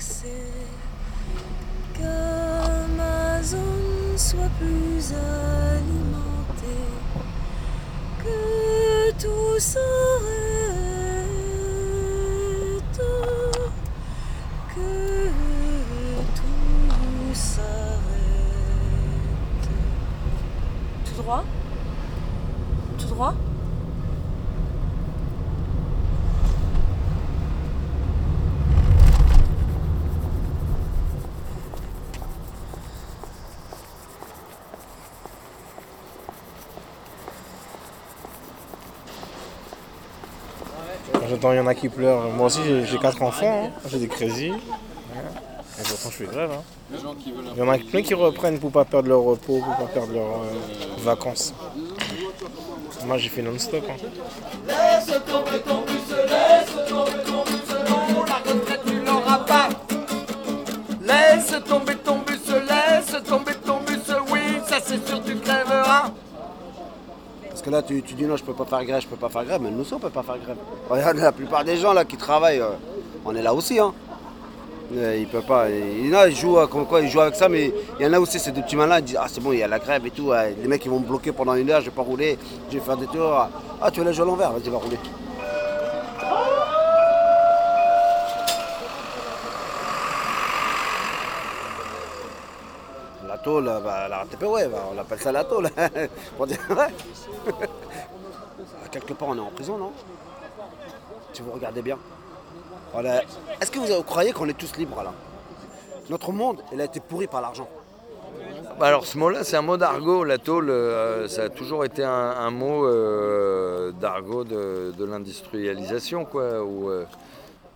Six. Il y en a qui pleurent. Moi aussi, j'ai- quatre enfants, hein. j'ai des crazy. Et pourtant, je fais grève. hein. Il y en a plein qui reprennent pour pas perdre leur repos, pour pas perdre leurs euh, vacances. Moi, j'ai fait non-stop. hein. Là, tu, tu dis non, je peux pas faire grève, je peux pas faire grève, mais nous aussi, on peut pas faire grève. Regarde, la plupart des gens là qui travaillent, euh, on est là aussi. Hein. Euh, pas. Ils jouent, euh, comme quoi, ils jouent avec ça, mais il y en a aussi, c'est des petits malins, ils disent Ah, c'est bon, il y a la grève et tout. Les mecs, ils vont me bloquer pendant une heure, je vais pas rouler, je vais faire des tours. Ah, tu veux la jouer à l'envers, vas-y, va rouler. Tôle, bah, la ouais, on appelle ça la tôle. Pour dire vrai. Quelque part, on est en prison, non? Si vous regardez bien. Voilà. Est-ce que vous croyez qu'on est tous libres là? Notre monde, il a été pourri par l'argent. Bah alors ce mot-là, c'est un mot d'argot. La tôle, euh, ça a toujours été un, mot euh, d'argot de, de l'industrialisation, quoi. Où, euh,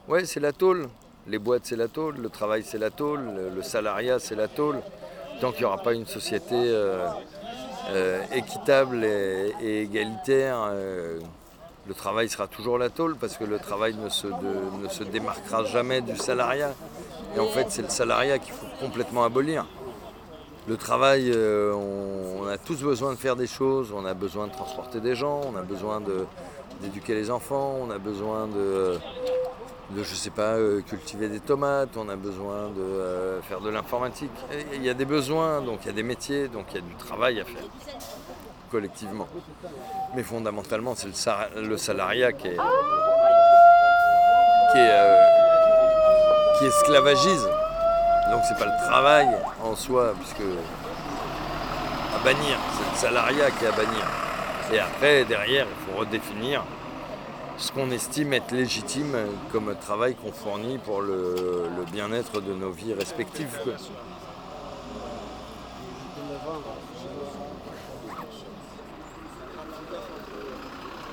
ouais, c'est la tôle. Les boîtes, c'est la tôle. Le travail, c'est la tôle. Le, le salariat, c'est la tôle. Tant qu'il n'y aura pas une société euh, euh, équitable et, égalitaire, euh, le travail sera toujours la tôle parce que le travail ne se, ne se démarquera jamais du salariat. Et en fait, c'est le salariat qu'il faut complètement abolir. Le travail, on, a tous besoin de faire des choses, on a besoin de transporter des gens, on a besoin d'éduquer les enfants, on a besoin de, de je sais pas, euh, cultiver des tomates, on a besoin de euh, faire de l'informatique. Il y a des besoins, donc il y a des métiers, donc il y a du travail à faire, collectivement. Mais fondamentalement, c'est le, sa- le salariat qui est, euh, qui esclavagise. Donc c'est pas le travail en soi, puisque à bannir, c'est le salariat qui est à bannir. Et après, derrière, il faut redéfinir ce qu'on estime être légitime comme travail qu'on fournit pour le, le bien-être de nos vies respectives. quoi.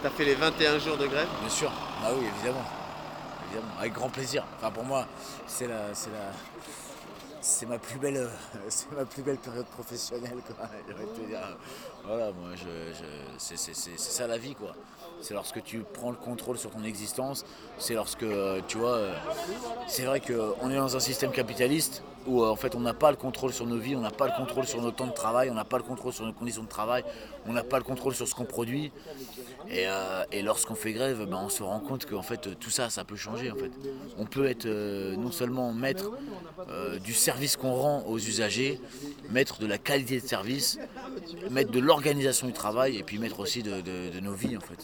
T'as fait les 21 jours de grève? Bien sûr, ah oui, évidemment. évidemment. Avec grand plaisir. Enfin, pour moi, c'est la, c'est la, c'est ma plus belle, euh, c'est ma plus belle période professionnelle, quoi. Voilà, moi, je, je- c'est, c'est- c'est- c'est ça la vie, quoi. C'est lorsque tu prends le contrôle sur ton existence. C'est lorsque, euh, tu vois, euh, c'est vrai qu'on est dans un système capitaliste où euh, en fait on n'a pas le contrôle sur nos vies, on n'a pas le contrôle sur nos temps de travail, on n'a pas le contrôle sur nos conditions de travail, on n'a pas le contrôle sur ce qu'on produit. Et, euh, lorsqu'on fait grève, ben, on se rend compte qu'en fait euh, tout ça, ça peut changer. On peut être non seulement maître du service qu'on rend aux usagers, maître de la qualité de service, mettre de l'organisation du travail et puis mettre aussi de, nos vies en fait.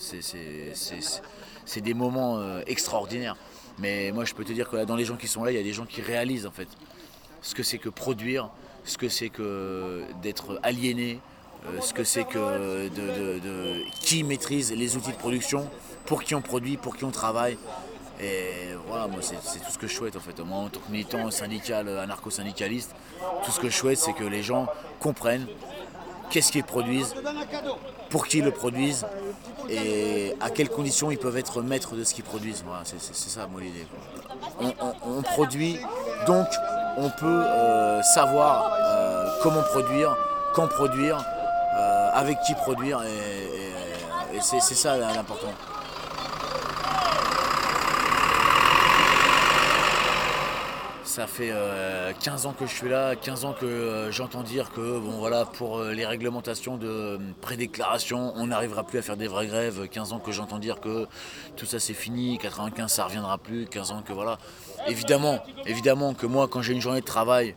C'est des moments extraordinaires. Mais moi je peux te dire que dans les gens qui sont là, il y a des gens qui réalisent en fait ce que c'est que produire, ce que c'est que d'être aliéné, euh, ce que c'est que de, qui maîtrise les outils de production, pour qui on produit, pour qui on travaille. Et voilà, moi c'est tout ce que je souhaite en fait. Moi en tant que militant syndical, anarcho-syndicaliste, tout ce que je souhaite c'est que les gens comprennent qu'est-ce qu'ils produisent, pour qui ils le produisent et à quelles conditions ils peuvent être maîtres de ce qu'ils produisent. Voilà, c'est ça moi l'idée. On, produit, donc on peut euh, savoir euh, comment produire, quand produire, euh, avec qui produire et c'est ça l'important. Ça fait 15 euh, ans que je suis là, 15 ans que euh, j'entends dire que bon voilà pour euh, les réglementations de prédéclaration, on n'arrivera plus à faire des vraies grèves, 15 ans que j'entends dire que tout ça c'est fini, 95 ça reviendra plus, 15 ans que voilà. Évidemment, évidemment que moi quand j'ai une journée de travail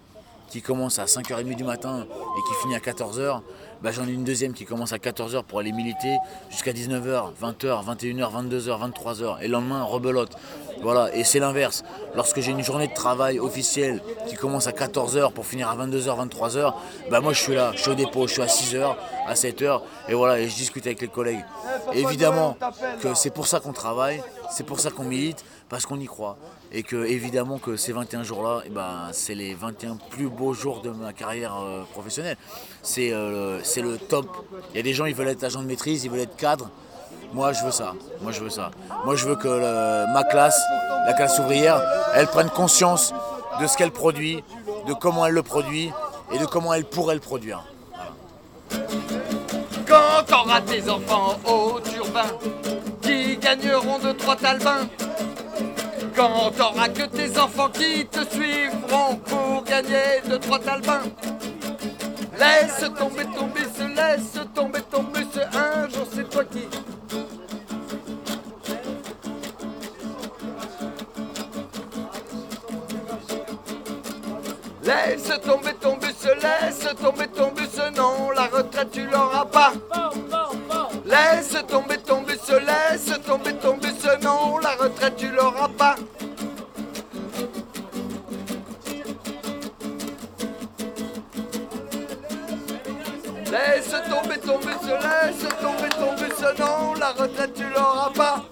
qui commence à 5h30 du matin et qui finit à 14h, bah, j'en ai une deuxième qui commence à 14h pour aller militer jusqu'à 19h, 20h, 21h, 22h, 23h. Et le lendemain, rebelote. Voilà, et c'est l'inverse. Lorsque j'ai une journée de travail officielle qui commence à 14h pour finir à 22h, 23h, bah moi je suis là, je suis au dépôt, je suis à 6h, à 7h, et voilà, et je discute avec les collègues. évidemment que c'est pour ça qu'on travaille, c'est pour ça qu'on milite, parce qu'on y croit. Et que évidemment que ces 21 jours-là, eh ben, c'est les 21 plus beaux jours de ma carrière euh, professionnelle. Euh, c'est le top. Il y a des gens, ils veulent être agent de maîtrise, ils veulent être cadre. Moi, je veux ça. Moi, je veux ça. Moi, je veux que ma classe, la classe ouvrière, elle prenne conscience de ce qu'elle produit, de comment elle le produit et de comment elle pourrait le produire. Quand t'auras tes enfants au turbin qui gagneront de trois talbins, quand t'auras que tes enfants qui te suivront pour gagner de trois talbins, laisse tomber ton bus, laisse tomber ton bus, un jour c'est toi qui Laisse tomber ton bus, laisse tomber ton bus, non, la retraite tu l'auras pas. Laisse tomber ton bus, laisse tomber ton bus, non, la retraite tu l'auras tomber ton bus, laisse tomber ton bus, non, la retraite tu l'auras pas.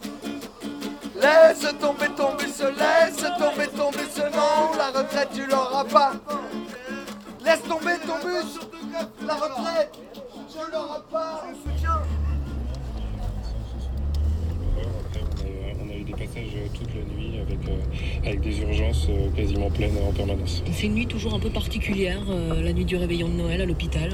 Laisse tomber ton bus, laisse tomber ton bus, non, la retraite tu l'auras pas. Laisse tomber ton bus, la retraite tu l'auras pas. On a eu des passages toute la nuit avec, euh, avec des urgences euh, quasiment pleines en permanence. C'est une nuit toujours un peu particulière, euh, la nuit du réveillon de Noël à l'hôpital.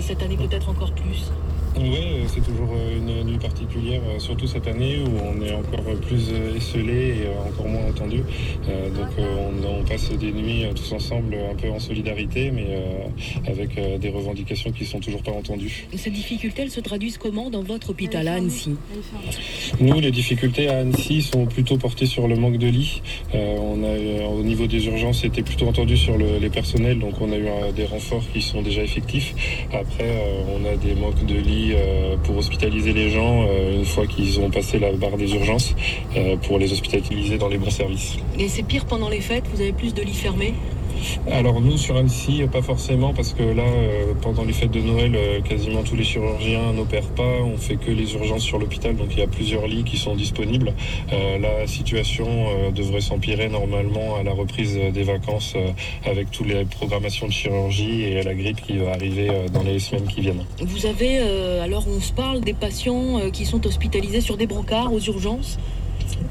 Et cette année peut-être encore plus. Oui, euh, c'est toujours euh, une nuit particulière, euh, surtout cette année où on est encore plus esselé et encore moins entendu. donc on, passe des nuits tous ensemble un peu en solidarité, mais avec des revendications qui ne sont toujours pas entendues. Ces difficultés, elles se traduisent comment dans votre hôpital à Annecy Nous, les difficultés à Annecy sont plutôt portées sur le manque de lits. on a, au niveau des urgences, c'était plutôt entendu sur les personnels, donc on a eu des renforts qui sont déjà effectifs. Après, on a des manques de lits euh, pour hospitaliser les gens euh, une fois qu'ils ont passé la barre des urgences euh, pour les hospitaliser dans les bons services. Et c'est pire pendant les fêtes Vous avez plus de lits fermés? Alors nous sur Annecy, pas forcément parce que là, pendant les fêtes de Noël, quasiment tous les chirurgiens n'opèrent pas. On fait que les urgences sur l'hôpital, donc il y a plusieurs lits qui sont disponibles. la situation devrait s'empirer normalement à la reprise des vacances avec toutes les programmations de chirurgie et la grippe qui va arriver dans les semaines qui viennent. Vous avez, alors on se parle des patients qui sont hospitalisés sur des brancards aux urgences?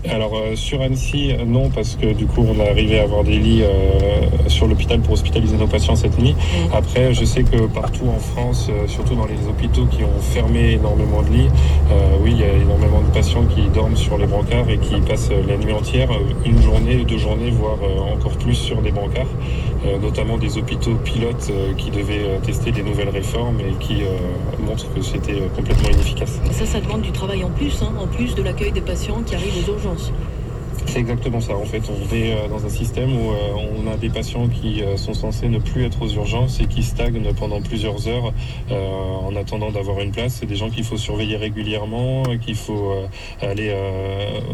Alors euh, sur Annecy, non, parce que du coup on est arrivé à avoir des lits euh, sur l'hôpital pour hospitaliser nos patients cette nuit. Mm. Après, je sais que partout en France, euh, surtout dans les hôpitaux qui ont fermé énormément de lits, oui, il y a énormément de patients qui dorment sur les brancards et qui passent la nuit entière, une journée, deux journées, voire encore plus sur des brancards, notamment des hôpitaux pilotes qui devaient tester des nouvelles réformes et qui montrent que c'était complètement inefficace. Ça, ça demande du travail en plus, hein, en plus de l'accueil des patients qui arrivent aux C'est exactement ça. En fait, on est euh, dans un système où euh, on a des patients qui euh, sont censés ne plus être aux urgences et qui stagnent pendant plusieurs heures en attendant d'avoir une place. C'est des gens qu'il faut surveiller régulièrement, qu'il faut aller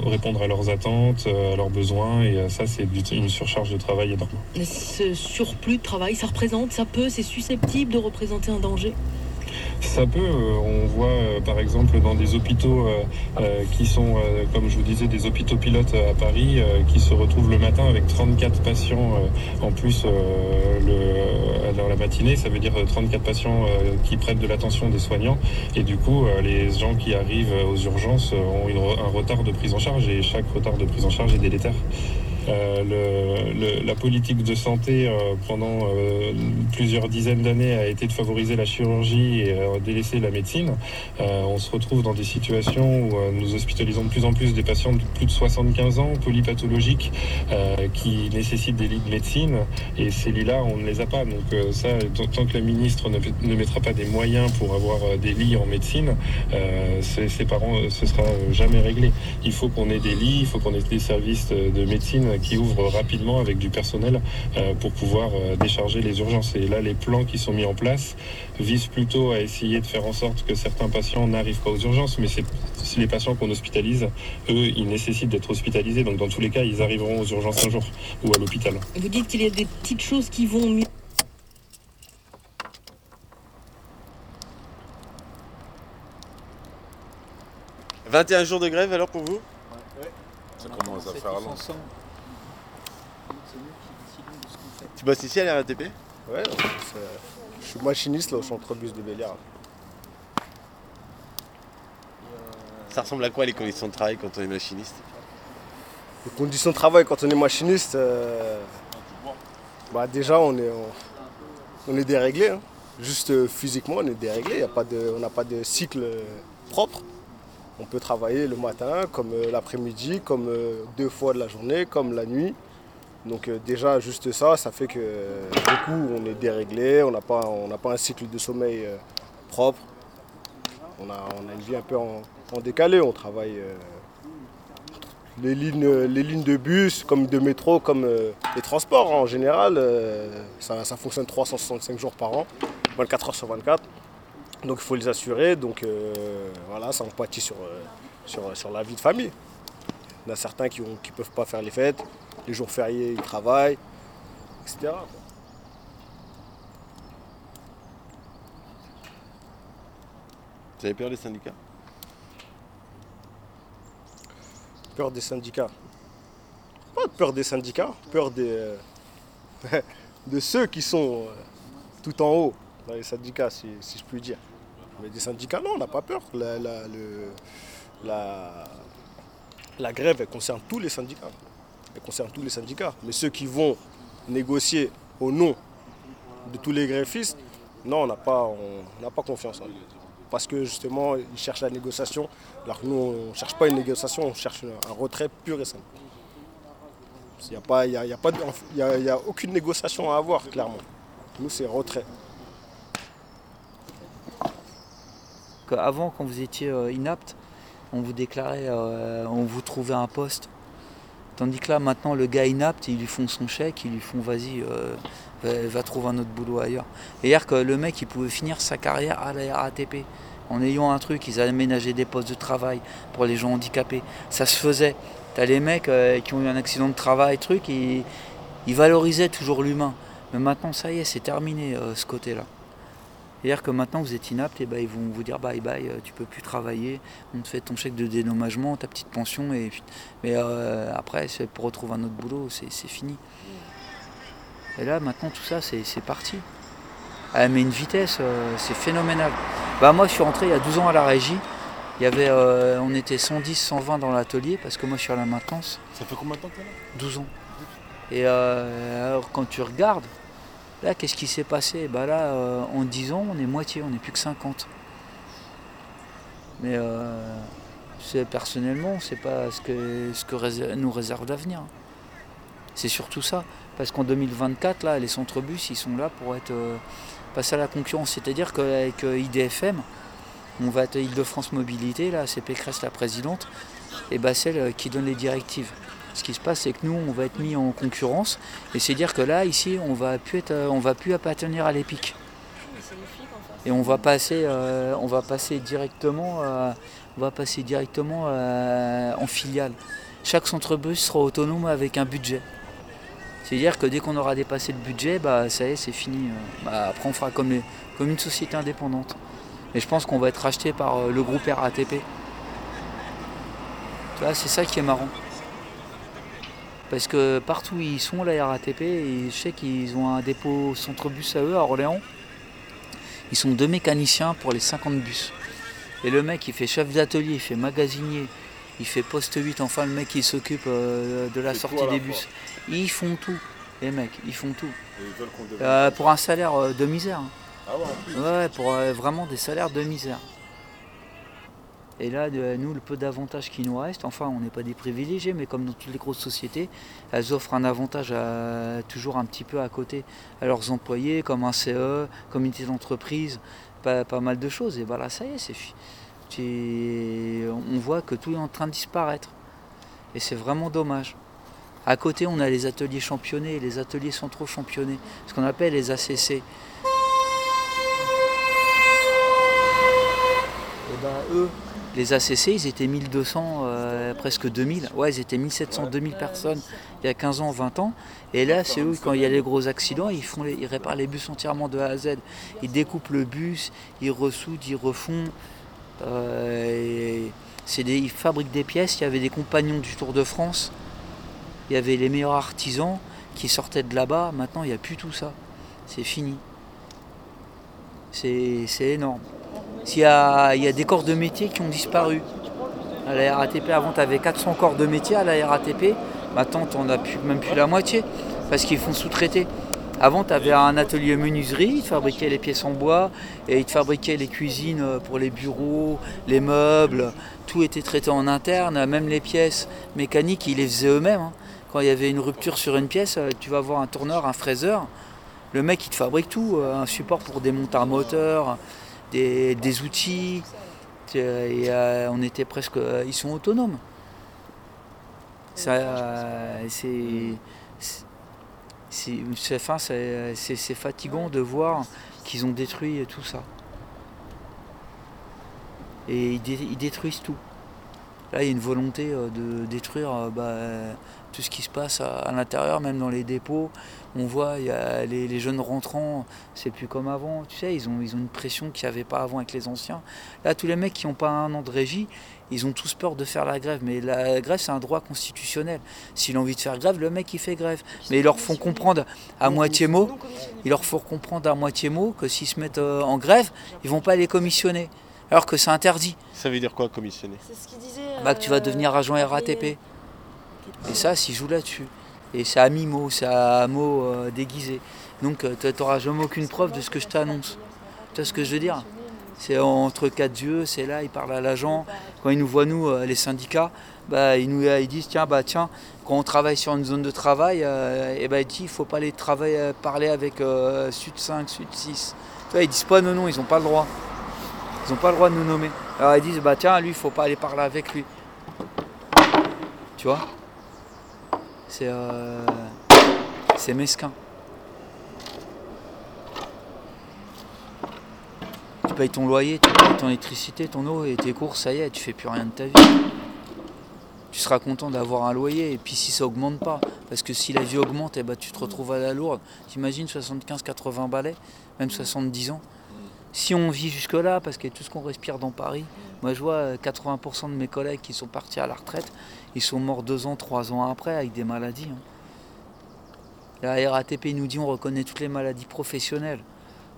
répondre à leurs attentes, à leurs besoins. Et ça, c'est une surcharge de travail énorme. Ce surplus de travail, ça représente, ça peut, c'est susceptible de représenter un danger? Ça peut. Euh, on voit euh, par exemple dans des hôpitaux euh, qui sont, comme je vous disais, des hôpitaux pilotes à Paris, qui se retrouvent le matin avec 34 patients en plus dans la matinée. Ça veut dire 34 patients qui prêtent de l'attention des soignants. Et du coup, les gens qui arrivent aux urgences ont un retard de prise en charge et chaque retard de prise en charge est délétère. Euh, la politique de santé euh, pendant euh, plusieurs dizaines d'années a été de favoriser la chirurgie et délaisser la médecine. on se retrouve dans des situations où nous hospitalisons de plus en plus des patients de plus de 75 ans, polypathologiques, qui nécessitent des lits de médecine. Et ces lits-là, on ne les a pas. Donc ça, tant que la ministre ne, mettra pas des moyens pour avoir des lits en médecine, ces, parents, ce sera jamais réglé. Il faut qu'on ait des lits, il faut qu'on ait des services de médecine qui ouvre rapidement avec du personnel euh, pour pouvoir euh, décharger les urgences. Et là, les plans qui sont mis en place visent plutôt à essayer de faire en sorte que certains patients n'arrivent pas aux urgences, mais c'est les patients qu'on hospitalise, eux, ils nécessitent d'être hospitalisés. Donc dans tous les cas, ils arriveront aux urgences un jour ou à l'hôpital. Vous dites qu'il y a des petites choses qui vont mieux. « 21 jours de grève alors pour vous? Ça commence à faire long. Tu bosses ici à la RATP Ouais, je suis machiniste là, au centre bus de Béliard. Ça ressemble à quoi les conditions de travail quand on est machiniste? Les conditions de travail quand on est machiniste, euh, bah déjà on est, on, est déréglé. Hein. Juste euh, physiquement on est déréglé, a pas de, on n'a pas de cycle euh, propre. On peut travailler le matin, comme l'après-midi, comme deux fois de la journée, comme la nuit. Donc euh, déjà juste ça, ça fait que du coup on est déréglé, on n'a pas, pas un cycle de sommeil euh, propre. On a, une vie un peu en, décalé, on travaille euh, les, lignes, les lignes de bus, comme de métro, comme les transports en général, ça, fonctionne 365 jours par an, 24 heures sur 24. Donc il faut les assurer, donc voilà, ça empathie sur, sur, la vie de famille. Il y en a certains qui ne qui peuvent pas faire les fêtes, les jours fériés, ils travaillent, etc. Vous avez peur des syndicats? Peur des syndicats Pas peur des syndicats, peur des, euh, de ceux qui sont euh, tout en haut dans les syndicats, si, je puis dire. Mais des syndicats, non, on n'a pas peur. La, la, la grève, elle concerne tous les syndicats elle concerne tous les syndicats. Mais ceux qui vont négocier au nom de tous les greffistes, non, on n'a pas, pas confiance en eux. Parce que justement, ils cherchent la négociation, alors que nous, on ne cherche pas une négociation, on cherche un retrait pur et simple. Il n'y a, pas, a, a, y a, y a aucune négociation à avoir, clairement. Nous, c'est retrait. Avant, quand vous étiez euh, inapte, on vous déclarait, euh, on vous trouvait un poste Tandis que là, maintenant, le gars inapte, ils lui font son chèque, ils lui font vas-y, euh, va, trouver un autre boulot ailleurs. Hier, que le mec, il pouvait finir sa carrière à la en ayant un truc, ils aménageaient des postes de travail pour les gens handicapés. Ça se faisait. T'as les mecs euh, qui ont eu un accident de travail, truc, ils, ils valorisaient toujours l'humain. Mais maintenant, ça y est, c'est terminé euh, ce côté-là. C'est-à-dire que maintenant vous êtes inapte, et ben, ils vont vous dire bye bye, euh, tu peux plus travailler, on te fait ton chèque de dédommagement, ta petite pension, et mais euh, après pour retrouver un autre boulot, c'est fini. Et là maintenant tout ça c'est parti. Elle met une vitesse, euh, c'est phénoménal. Bah moi je suis rentré il y a 12 ans à la régie. Il y avait, on était 110, 120 dans l'atelier parce que moi je suis à la maintenance. Ça fait combien de temps que tu là? 12 ans. Et alors quand tu regardes, Là, qu'est-ce qui s'est passé? Bah Là, euh, en 10 ans, on est moitié, on n'est plus que 50. Mais euh, personnellement, c'est pas ce que, ce que nous réserve l'avenir. C'est surtout ça. Parce qu'en 2024, là, les centres-bus, ils sont là pour être euh, passer à la concurrence. C'est-à-dire qu'avec IDFM, on va être Île-de-France Mobilité, là, c'est Pécresse la présidente, et bah, celle qui donne les directives. Ce qui se passe, c'est que nous, on va être mis en concurrence. Et c'est dire que là, ici, on va plus être, on va plus appartenir à l'EPIC. Et on va passer, euh, on va passer directement, euh, on va passer directement euh, en filiale. Chaque centre-bus sera autonome avec un budget. C'est-à-dire que dès qu'on aura dépassé le budget, bah, ça y est, c'est fini. Bah, après, on fera comme, comme une société indépendante. Et je pense qu'on va être racheté par euh, le groupe RATP. Tu vois, c'est ça qui est marrant. Parce que partout où ils sont, la RATP, et je sais qu'ils ont un dépôt centre-bus à eux, à Orléans. Ils sont deux mécaniciens pour les 50 bus. Et le mec, il fait chef d'atelier, il fait magasinier, il fait poste 8, enfin le mec, il s'occupe euh, de la sortie la des fois. bus. Ils font tout, les mecs, ils font tout. Euh, pour un salaire euh, de misère. hein. Ah ouais, en plus. Ouais, pour euh, vraiment des salaires de misère. Et là, nous, le peu d'avantages qui nous reste, enfin, on n'est pas des privilégiés, mais comme dans toutes les grosses sociétés, elles offrent un avantage toujours un petit peu à côté à leurs employés, comme un CE, comité d'entreprise, pas, pas mal de choses. Et voilà, ça y est, c'est- On voit que tout est en train de disparaître. Et c'est vraiment dommage. À côté, on a les ateliers championnés, les ateliers centraux championnés, ce qu'on appelle les ACC. Et ben eux, les ACC, ils étaient 1200, euh, presque 2000. Ouais, ils étaient 1700, 2000 personnes il y a 15 ans, 20 ans. Et là, c'est eux, quand il y a les gros accidents, ils, font les- ils réparent les bus entièrement de A à Z. Ils découpent le bus, ils ressoudent, ils refont. Euh, des- ils fabriquent des pièces. Il y avait des compagnons du Tour de France. Il y avait les meilleurs artisans qui sortaient de là-bas. Maintenant, il n'y a plus tout ça. C'est fini. C'est énorme. S'il y a, il y a des corps de métier qui ont disparu. À la RATP, avant, tu avais 400 corps de métier à la RATP. Maintenant, tu n'en as même plus la moitié parce qu'ils font sous-traiter. Avant, tu avais un atelier menuiserie, ils te fabriquaient les pièces en bois et ils te fabriquaient les cuisines euh, pour les bureaux, les meubles. Tout était traité en interne, même les pièces mécaniques, ils les faisaient eux-mêmes. hein. Quand il y avait une rupture sur une pièce, euh, tu vas voir un tourneur, un fraiseur. Le mec, il te fabrique tout, euh, un support pour démonter un moteur, des, des outils. Et, euh, on était presque. euh, ils sont autonomes. Ça, euh, c'est. c'est- c'est- c'est- fatigant de voir qu'ils ont détruit tout ça. Et ils, dé- ils détruisent tout. Là, il y a une volonté euh, de détruire euh, bah, tout ce qui se passe à, l'intérieur, même dans les dépôts. On voit, il y a les, jeunes rentrants, c'est plus comme avant. Tu sais, ils ont, ils ont une pression qu'il n'y avait pas avant avec les anciens. Là, tous les mecs qui n'ont pas un an de régie, ils ont tous peur de faire la grève. Mais la grève, c'est un droit constitutionnel. S'il a envie de faire grève, le mec, il fait grève. Mais ils leur font comprendre à moitié mot, ils leur font comprendre à moitié mot que s'ils se mettent euh, en grève, ils vont pas les commissionner. Alors que c'est interdit. Ça veut dire quoi, commissionner C'est ce qu'il disait. Bah, que tu vas euh, devenir agent RATP. Et ça, s'ils jouent là-dessus. Et c'est à mi-mot, c'est à mot euh, déguisé. Donc tu n'auras jamais aucune preuve de ce que je t'annonce. Tu vois ce que je veux dire C'est entre quatre yeux, c'est là, ils parlent à l'agent. Quand ils nous voient, nous, euh, les syndicats, bah, ils nous ils disent tiens, bah, tiens, quand on travaille sur une zone de travail, euh, et bah, ils disent, il ne faut pas aller travailler, euh, parler avec euh, Sud 5, Sud 6. Tu vois, ils disent pas non, non, ils n'ont pas le droit. Ils n'ont pas le droit de nous nommer. Alors ils disent, bah tiens, lui, il faut pas aller parler avec lui. Tu vois? C'est euh, c'est mesquin. Tu payes ton loyer, tu payes ton électricité, ton eau et tes courses, ça y est, tu fais plus rien de ta vie. Tu seras content d'avoir un loyer et puis si ça augmente pas, parce que si la vie augmente, eh ben, tu te retrouves à la lourde. T'imagines 75-80 balais, même 70 ans. Si on vit jusque-là, parce que tout ce qu'on respire dans Paris, moi je vois euh, 80% de mes collègues qui sont partis à la retraite, ils sont morts deux ans, trois ans après avec des maladies. hein. La RATP nous dit on reconnaît toutes les maladies professionnelles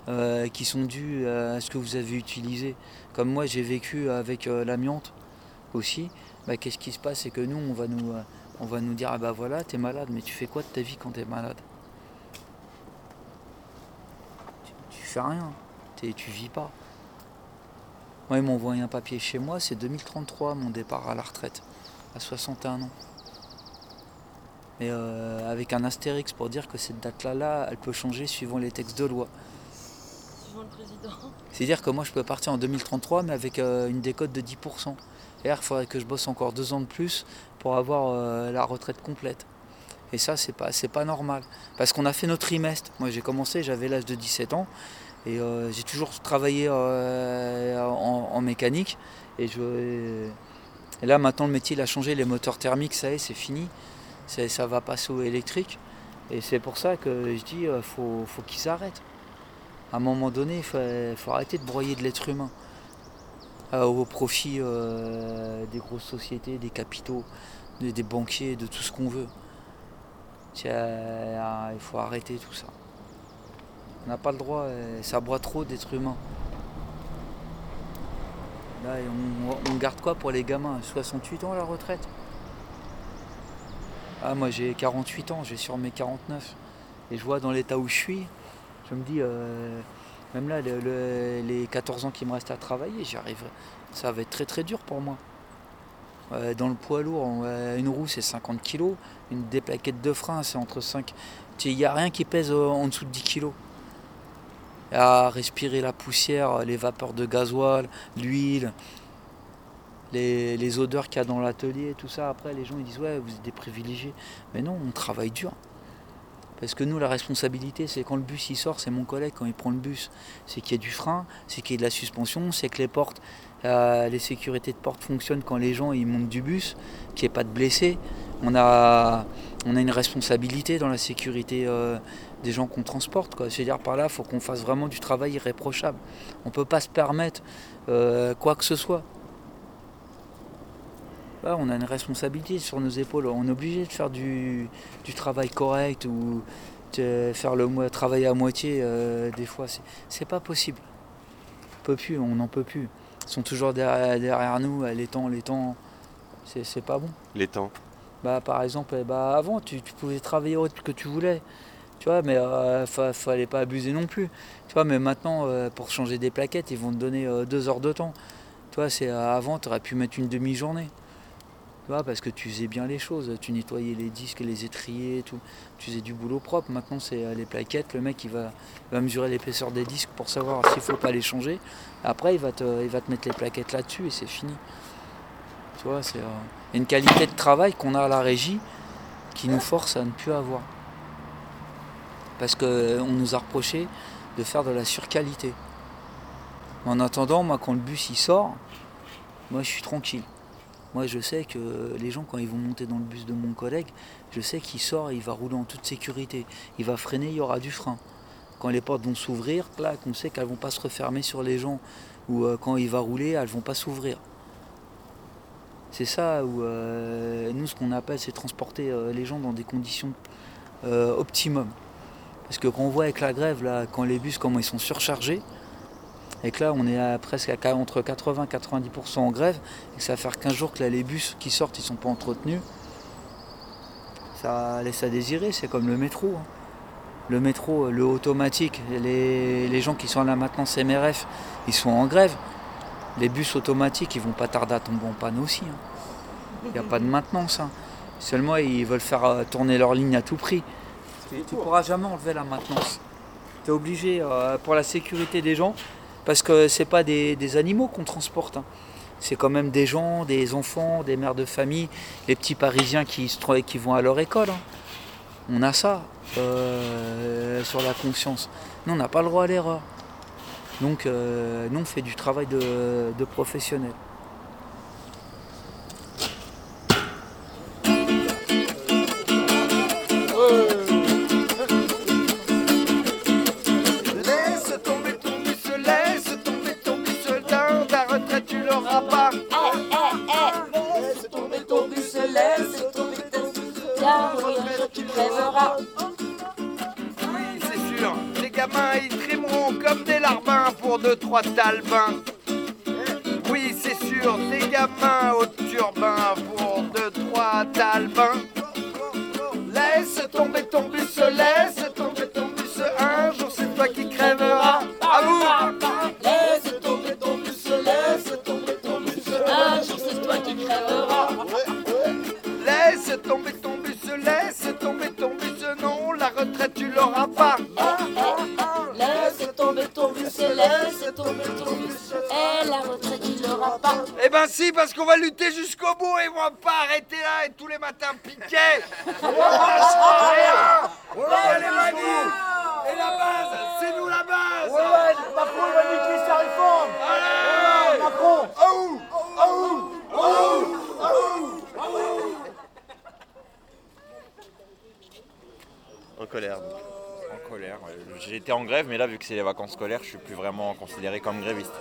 euh, qui sont dues euh, à ce que vous avez utilisé. Comme moi j'ai vécu avec euh, l'amiante aussi. Bah, Qu'est-ce qui se passe? C'est que nous on va nous, euh, on va nous dire ah bah voilà t'es malade mais tu fais quoi de ta vie quand t'es malade? Tu fais rien, T'es- tu vis pas. Moi ils m'ont envoyé un papier chez moi, c'est 2033 mon départ à la retraite, à 61 ans. Mais euh, avec un astérix pour dire que cette date-là, là, elle peut changer suivant les textes de loi. Suivant le président. C'est-à-dire que moi, je peux partir en 2033, mais avec euh, une décote de 10%. Et il faudrait que je bosse encore deux ans de plus pour avoir euh, la retraite complète. Et ça, c'est pas, c'est pas normal. Parce qu'on a fait notre trimestre. Moi, j'ai commencé, j'avais l'âge de 17 ans. Et euh, j'ai toujours travaillé euh, en, mécanique. Et, je, et là, maintenant, le métier a changé. Les moteurs thermiques, ça y est, c'est fini. Ça va passer au électrique. Et c'est pour ça que je dis, il faut, qu'ils arrêtent. À un moment donné, il faut, arrêter de broyer de l'être humain euh, au profit euh, des grosses sociétés, des capitaux, des, banquiers, de tout ce qu'on veut. Euh, il faut arrêter tout ça. On n'a pas le droit, ça broie trop d'êtres humains. Là, on, garde quoi pour les gamins? 68 ans la retraite? Ah, moi j'ai 48 ans, j'ai sur mes 49. Et je vois dans l'état où je suis, je me dis, euh, même là, le- le- les 14 ans qui me restent à travailler, j'y arriverai. Ça va être très très dur pour moi. Euh, dans le poids lourd, euh, une roue c'est 50 kg, une des plaquettes de frein c'est entre 5. Il n'y a rien qui pèse en dessous de 10 kg. À respirer la poussière, les vapeurs de gasoil, l'huile, les, odeurs qu'il y a dans l'atelier, tout ça. Après, les gens ils disent Ouais, vous êtes des privilégiés. Mais non, on travaille dur. Parce que nous, la responsabilité, c'est quand le bus il sort, c'est mon collègue quand il prend le bus. C'est qu'il y ait du frein, c'est qu'il y ait de la suspension, c'est que les portes, euh, les sécurités de porte fonctionnent quand les gens montent du bus, qu'il n'y ait pas de blessés. On a, on a une responsabilité dans la sécurité euh, des gens qu'on transporte. quoi. C'est-à-dire par là, il faut qu'on fasse vraiment du travail irréprochable. On ne peut pas se permettre euh, quoi que ce soit. Là, on a une responsabilité sur nos épaules. On est obligé de faire du, du travail correct ou de faire le travail à moitié. euh, des fois, c'est- c'est pas possible. On peut plus, on n'en peut plus. Ils sont toujours derrière, derrière nous, euh, les temps, les temps. C'est c'est pas bon. Les temps. Bah, par exemple, eh bah, avant, tu, tu pouvais travailler au rythme que tu voulais. Tu vois, mais euh, fa- fallait pas abuser non plus. Tu vois, mais maintenant, euh, pour changer des plaquettes, ils vont te donner euh, deux heures de temps. Tu vois, c'est euh, avant, tu aurais pu mettre une demi-journée. Tu vois, parce que tu faisais bien les choses. Tu nettoyais les disques, les étriers, tout. Tu faisais du boulot propre. Maintenant, c'est les plaquettes. Le mec, il va, va mesurer l'épaisseur des disques pour savoir s'il faut pas les changer. Après, il va te, il va te mettre les plaquettes là-dessus et c'est fini. Tu vois, c'est une qualité de travail qu'on a à la régie qui nous force à ne plus avoir. Parce qu'on nous a reproché de faire de la surqualité. En attendant, moi, quand le bus il sort, moi, je suis tranquille. Moi, je sais que les gens, quand ils vont monter dans le bus de mon collègue, je sais qu'il sort et il va rouler en toute sécurité. Il va freiner, il y aura du frein. Quand les portes vont s'ouvrir, là, on sait qu'elles vont pas se refermer sur les gens. Ou euh, quand il va rouler, elles vont pas s'ouvrir. C'est ça où euh, nous, ce qu'on appelle, c'est transporter euh, les gens dans des conditions euh, optimum. Parce que quand on voit avec la grève, là, quand les bus, comment ils sont surchargés, et que là, on est presque entre 80 et 90% en grève, et que ça va faire 15 jours que les bus qui sortent, ils sont pas entretenus, ça laisse à désirer, c'est comme le métro. hein. Le métro, le automatique, les, les gens qui sont à la maintenance MRF, ils sont en grève. Les bus automatiques, ils vont pas tarder à tomber en panne aussi. Il n'y a pas de maintenance. hein. Seulement, ils veulent faire euh, tourner leur ligne à tout prix. Tu ne pourras jamais enlever la maintenance. Tu es obligé euh, pour la sécurité des gens, parce que c'est pas des, animaux qu'on transporte. hein. C'est quand même des gens, des enfants, des mères de famille, les petits Parisiens qui, qui vont à leur école. hein. On a ça euh, sur la conscience. Nous, on n'a pas le droit à l'erreur. Donc, euh, nous, on fait du travail de professionnel. Pour pas. Eh ben si, parce qu'on va lutter jusqu'au bout et on va pas arrêter là et tous les matins piquer. On lâchera rien. On va les. Et la base, c'est nous la base. Ouais, Macron, il va niquer sa réforme. Allez Macron. Oh Oh Oh colère. donc. En colère. Été en grève, mais là, vu que c'est les vacances scolaires, je suis plus vraiment considéré comme gréviste.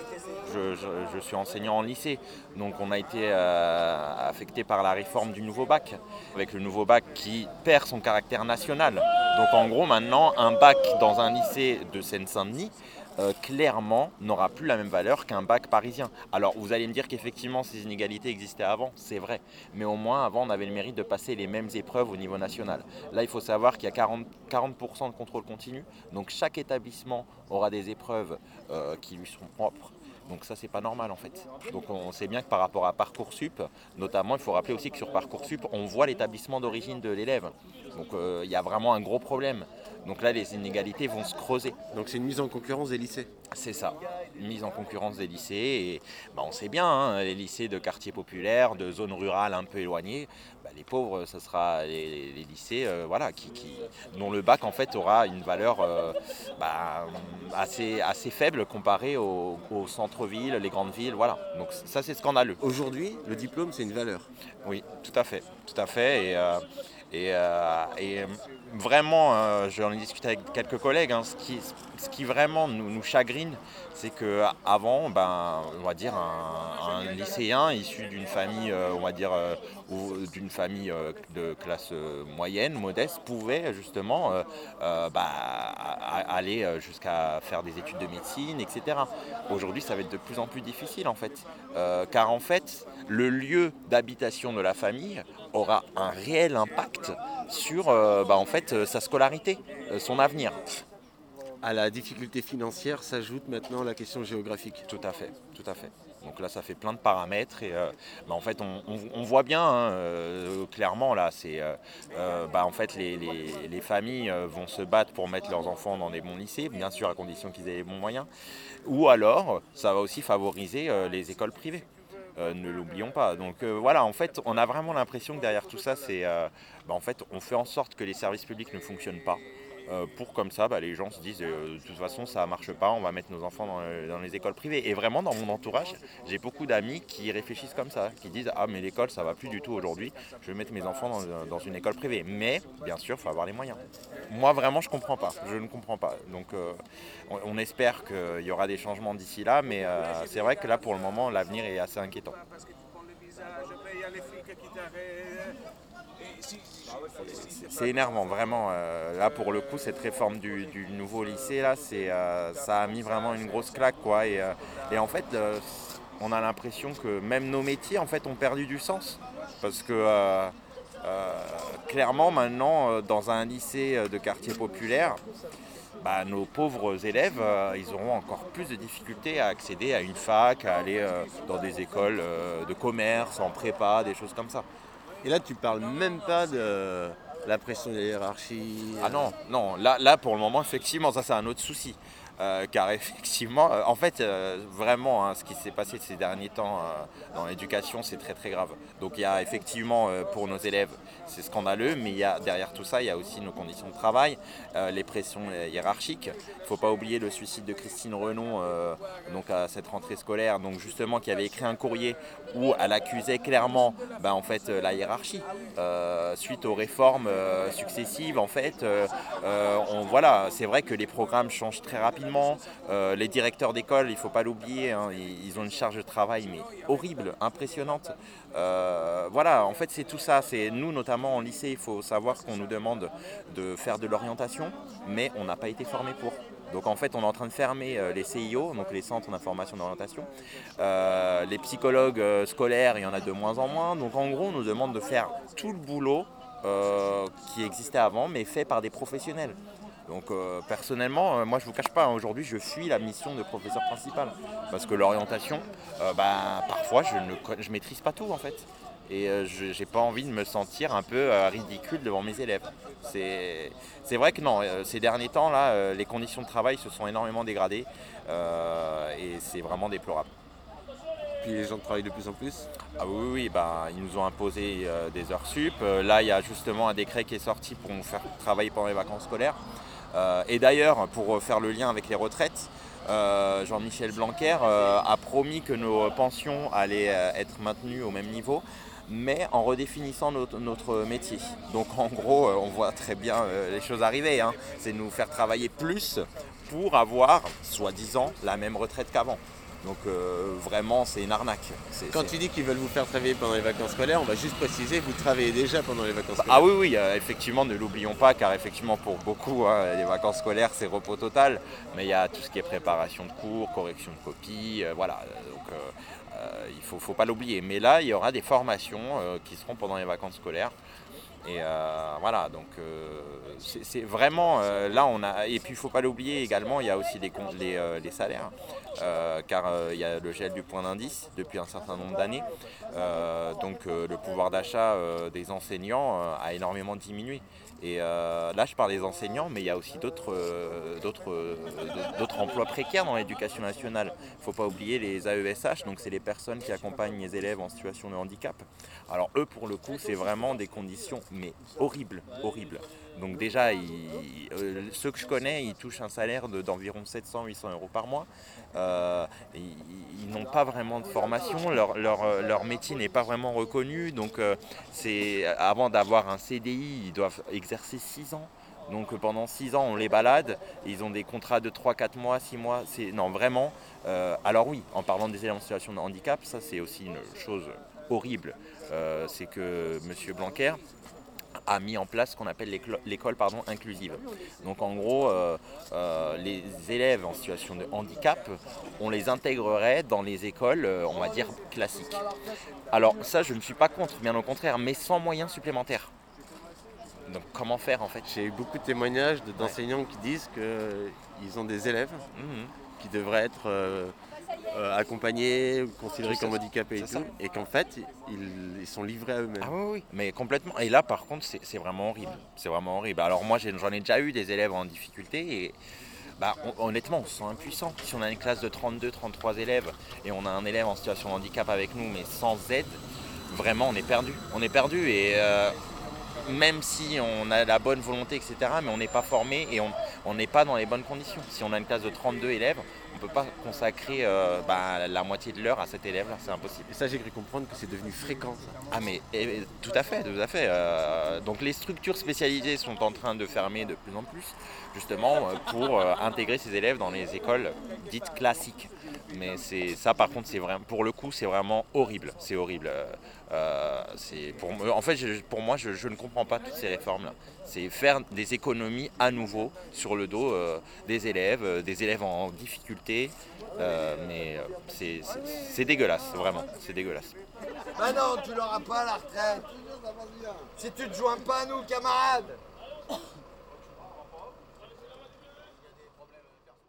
Je suis enseignant en lycée, donc on a été euh, affecté par la réforme du nouveau bac, avec le nouveau bac qui perd son caractère national. Donc en gros, maintenant, un bac dans un lycée de Seine-Saint-Denis, euh, clairement, n'aura plus la même valeur qu'un bac parisien. Alors vous allez me dire qu'effectivement, ces inégalités existaient avant, c'est vrai. Mais au moins, avant, on avait le mérite de passer les mêmes épreuves au niveau national. Là, il faut savoir qu'il y a 40%, 40 de contrôle continu. Donc chaque établissement aura des épreuves euh, qui lui seront propres. Donc ça, c'est pas normal en fait. Donc on sait bien que par rapport à Parcoursup, notamment, il faut rappeler aussi que sur Parcoursup, on voit l'établissement d'origine de l'élève. Donc euh, il y a vraiment un gros problème. Donc là, les inégalités vont se creuser. Donc c'est une mise en concurrence des lycées. C'est ça, une mise en concurrence des lycés. Et bah, on sait bien, hein, les lycées de quartiers populaires, de zones rurales un peu éloignées, bah, les pauvres, ce sera les, les lycées euh, voilà, qui, qui- dont le bac en fait aura une valeur euh, bah, assez, assez faible comparée au, au centre-ville, les grandes villes. Voilà. Donc ça, c'est scandaleux. Aujourd'hui, le diplôme, c'est une valeur. Oui, tout à fait, tout à fait. Et, euh, et, euh, euh, vraiment, euh, j'en ai discuté avec quelques collègues, hein, ce, qui, vraiment nous, chagrine, c'est qu'avant, ben, on va dire, un, lycéen issu d'une famille, on va dire, d'une famille de classe moyenne, modeste, pouvait justement bah, aller jusqu'à faire des études de médecine, etc. Aujourd'hui, ça va être de plus en plus difficile, en fait. Car en fait, le lieu d'habitation de la famille aura un réel impact sur euh, bah, en fait, euh, sa scolarité, euh, son avenir. À la difficulté financière s'ajoute maintenant la question géographique. Tout à fait, tout à fait. Donc là, ça fait plein de paramètres et euh, bah, en fait, on, on- on voit bien hein, euh, clairement là, c'est euh, bah, en fait les, les- les familles vont se battre pour mettre leurs enfants dans des bons lycées, bien sûr à condition qu'ils aient les bons moyens. Ou alors, ça va aussi favoriser les écoles privées. Euh, ne l'oublions pas. Donc euh, voilà, en fait, on a vraiment l'impression que derrière tout ça, c'est, euh, bah, en fait, on fait en sorte que les services publics ne fonctionnent pas. Euh, pour comme ça, bah, les gens se disent euh, de toute façon ça marche pas, on va mettre nos enfants dans, euh, dans les écoles privées. Et vraiment dans mon entourage, j'ai beaucoup d'amis qui réfléchissent comme ça, qui disent ah mais l'école ça va plus du tout aujourd'hui, je vais mettre mes enfants dans, une école privée. Mais bien sûr, il faut avoir les moyens. Moi vraiment je comprends pas, je ne comprends pas. Donc on, espère qu'il y aura des changements d'ici là, mais c'est vrai que là pour le moment l'avenir est assez inquiétant. C'est énervant, vraiment. euh, là, pour le coup, cette réforme du, nouveau lycée, là, c'est, euh, ça a mis vraiment une grosse claque, quoi. Et, euh, en fait, on a l'impression que même nos métiers, en fait, ont perdu du sens. Parce que, clairement, maintenant, dans un lycée de quartier populaire, bah, nos pauvres élèves, ils auront encore plus de difficultés à accéder à une fac, à aller dans des écoles de commerce, en prépa, des choses comme ça. Et là, tu parles même pas de la pression des hiérarchies. Ah non, non, là, pour le moment, effectivement, ça c'est un autre souci. Euh, car effectivement, euh, en fait, euh, vraiment, hein, ce qui s'est passé ces derniers temps dans l'éducation, c'est très très grave. Donc il y a effectivement pour nos élèves, c'est scandaleux, mais il y a, derrière tout ça, il y a aussi nos conditions de travail, euh, les pressions hiérarchiques. Il ne faut pas oublier le suicide de Christine Renon euh, donc à cette rentrée scolaire, donc justement qui avait écrit un courrier où elle accusait clairement ben, en fait, euh, la hiérarchie. Suite aux réformes successives, en fait, on, voilà, c'est vrai que les programmes changent très rapidement. Les directeurs d'école, il ne faut pas l'oublier, hein, ils, ils ont une charge de travail mais horrible, impressionnante. Voilà, en fait, c'est tout ça. C'est nous, notamment en lycée, il faut savoir qu'on nous demande de faire de l'orientation, mais on n'a pas été formé pour. Donc en fait, on est en train de fermer euh, les CIO, donc les centres d'information d'orientation. Euh, les psychologues euh, scolaires, il y en a de moins en moins. Donc en gros, on nous demande de faire tout le boulot qui existait avant, mais fait par des professionnels. Donc personnellement, moi je vous cache pas, hein, aujourd'hui je fuis la mission de professeur principal. Parce que l'orientation, bah, parfois je ne je maîtrise pas tout en fait. Et euh, je j'ai pas envie de me sentir un peu euh, ridicule devant mes élèves. C'est vrai que non, euh, ces derniers temps là, euh, les conditions de travail se sont énormément dégradées et c'est vraiment déplorable. Puis les gens travaillent de plus en plus? Ah oui, oui, bah, ils nous ont imposé des heures sup. Là, il y a justement un décret qui est sorti pour nous faire travailler pendant les vacances scolaires. Et d'ailleurs, pour faire le lien avec les retraites, euh, Jean-Michel Blanquer euh, a promis que nos pensions allaient euh, être maintenues au même niveau, mais en redéfinissant notre, notre métier. Donc en gros, euh, on voit très bien euh, les choses arriver. hein. C'est nous faire travailler plus pour avoir, soi-disant, la même retraite qu'avant. Donc euh, vraiment, c'est une arnaque. Quand tu dis qu'ils veulent vous faire travailler pendant les vacances scolaires, on va juste préciser, vous travaillez déjà pendant les vacances scolaires. Ah oui, oui, euh, effectivement, ne l'oublions pas, car effectivement, pour beaucoup, hein, les vacances scolaires, c'est repos total. Mais il y a tout ce qui est préparation de cours, correction de copies, euh, voilà. Donc, il ne faut, faut pas l'oublier. Mais là, il y aura des formations euh, qui seront pendant les vacances scolaires. Et euh, voilà, donc euh, c'est vraiment euh, là on a et puis il faut pas l'oublier également il y a aussi les, les, euh, salaires euh, car euh, il y a le gel du point d'indice depuis un certain nombre d'années Euh, donc euh, le pouvoir d'achat euh, des enseignants euh, a énormément diminué et euh, là je parle des enseignants mais il y a aussi d'autres euh, euh, emplois précaires dans l'éducation nationale. Il faut pas oublier les AESH donc c'est les personnes qui accompagnent les élèves en situation de handicap. Alors eux pour le coup c'est vraiment des conditions mais horribles horribles donc déjà, euh, ceux que je connais, ils touchent un salaire de- d'environ 700-800 euros par mois. Euh, ils n'ont pas vraiment de formation, leur, euh, métier n'est pas vraiment reconnu. Donc avant d'avoir un CDI, ils doivent exercer 6 ans. Donc pendant 6 ans, on les balade. Ils ont des contrats de 3-4 mois, 6 mois. Non vraiment. alors oui, en parlant des élèves en situation de handicap, ça c'est aussi une chose horrible. C'est que M. Blanquer a mis en place ce qu'on appelle l'école pardon, inclusive. Donc en gros, euh, euh, les élèves en situation de handicap, on les intégrerait dans les écoles, euh, on va dire, classiques. Alors ça, je ne suis pas contre, bien au contraire, mais sans moyens supplémentaires. Donc comment faire en fait? J'ai eu beaucoup de témoignages de- d'enseignants qui disent qu'ils ont des élèves Mhm. qui devraient être euh, accompagnés, considérés comme handicapés et C'est ça. tout, et qu'en fait, ils, ils sont livrés à eux-mêmes. Ah oui, oui, mais complètement. Et là, par contre, c'est vraiment horrible. C'est vraiment horrible. Alors moi, j'en ai déjà eu des élèves en difficulté et bah, on- honnêtement, on se sent impuissant. Si on a une classe de 32, 33 élèves et on a un élève en situation de handicap avec nous, mais sans aide, vraiment, on est perdu. On est perdu et euh, même si on a la bonne volonté, etc., mais on n'est pas formé et on n'est pas dans les bonnes conditions. Si on a une classe de 32 élèves, ne peut pas consacrer euh, bah, la moitié de l'heure à cet élève-là, c'est impossible. Et ça, j'ai cru comprendre que c'est devenu fréquent. ça. Ah mais tout à fait, tout à fait. Euh, donc les structures spécialisées sont en train de fermer de plus en plus, justement euh, pour euh, intégrer ces élèves dans les écoles dites classiques. Mais c'est ça, par contre, c'est vraiment, pour le coup, c'est vraiment horrible. C'est horrible. Euh, c'est pour, en fait, pour moi, je, ne comprends pas toutes ces réformes-là. C'est faire des économies à nouveau sur le dos des élèves, des élèves en difficulté. Mais c'est- dégueulasse, vraiment, c'est dégueulasse. Bah non, tu l'auras pas la retraite. Si tu te joins pas à nous, camarade.